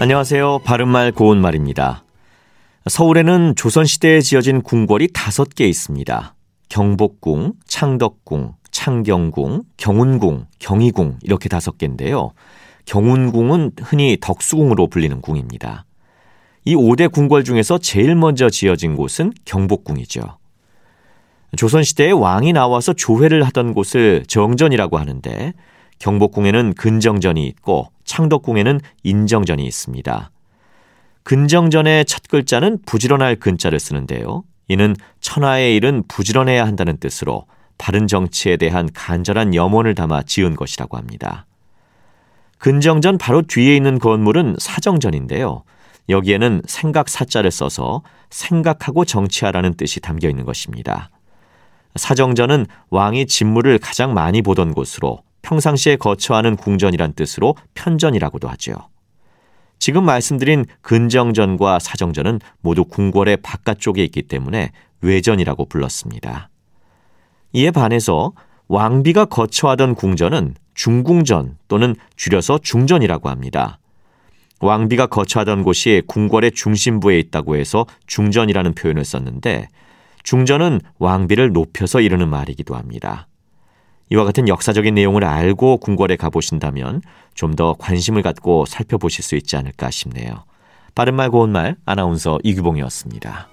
안녕하세요. 바른말 고운말입니다. 서울에는 조선시대에 지어진 궁궐이 다섯 개 있습니다. 경복궁, 창덕궁, 창경궁, 경운궁, 경희궁 이렇게 다섯 개인데요. 경운궁은 흔히 덕수궁으로 불리는 궁입니다. 이 5대 궁궐 중에서 제일 먼저 지어진 곳은 경복궁이죠. 조선시대에 왕이 나와서 조회를 하던 곳을 정전이라고 하는데 경복궁에는 근정전이 있고 창덕궁에는 인정전이 있습니다. 근정전의 첫 글자는 부지런할 근자를 쓰는데요. 이는 천하의 일은 부지런해야 한다는 뜻으로 바른 정치에 대한 간절한 염원을 담아 지은 것이라고 합니다. 근정전 바로 뒤에 있는 건물은 사정전인데요. 여기에는 생각 사자를 써서 생각하고 정치하라는 뜻이 담겨 있는 것입니다. 사정전은 왕이 진물을 가장 많이 보던 곳으로 평상시에 거처하는 궁전이란 뜻으로 편전이라고도 하죠. 지금 말씀드린 근정전과 사정전은 모두 궁궐의 바깥쪽에 있기 때문에 외전이라고 불렀습니다. 이에 반해서 왕비가 거처하던 궁전은 중궁전 또는 줄여서 중전이라고 합니다. 왕비가 거처하던 곳이 궁궐의 중심부에 있다고 해서 중전이라는 표현을 썼는데 중전은 왕비를 높여서 이르는 말이기도 합니다. 이와 같은 역사적인 내용을 알고 궁궐에 가보신다면 좀 더 관심을 갖고 살펴보실 수 있지 않을까 싶네요. 바른말 고운 말 아나운서 이규봉이었습니다.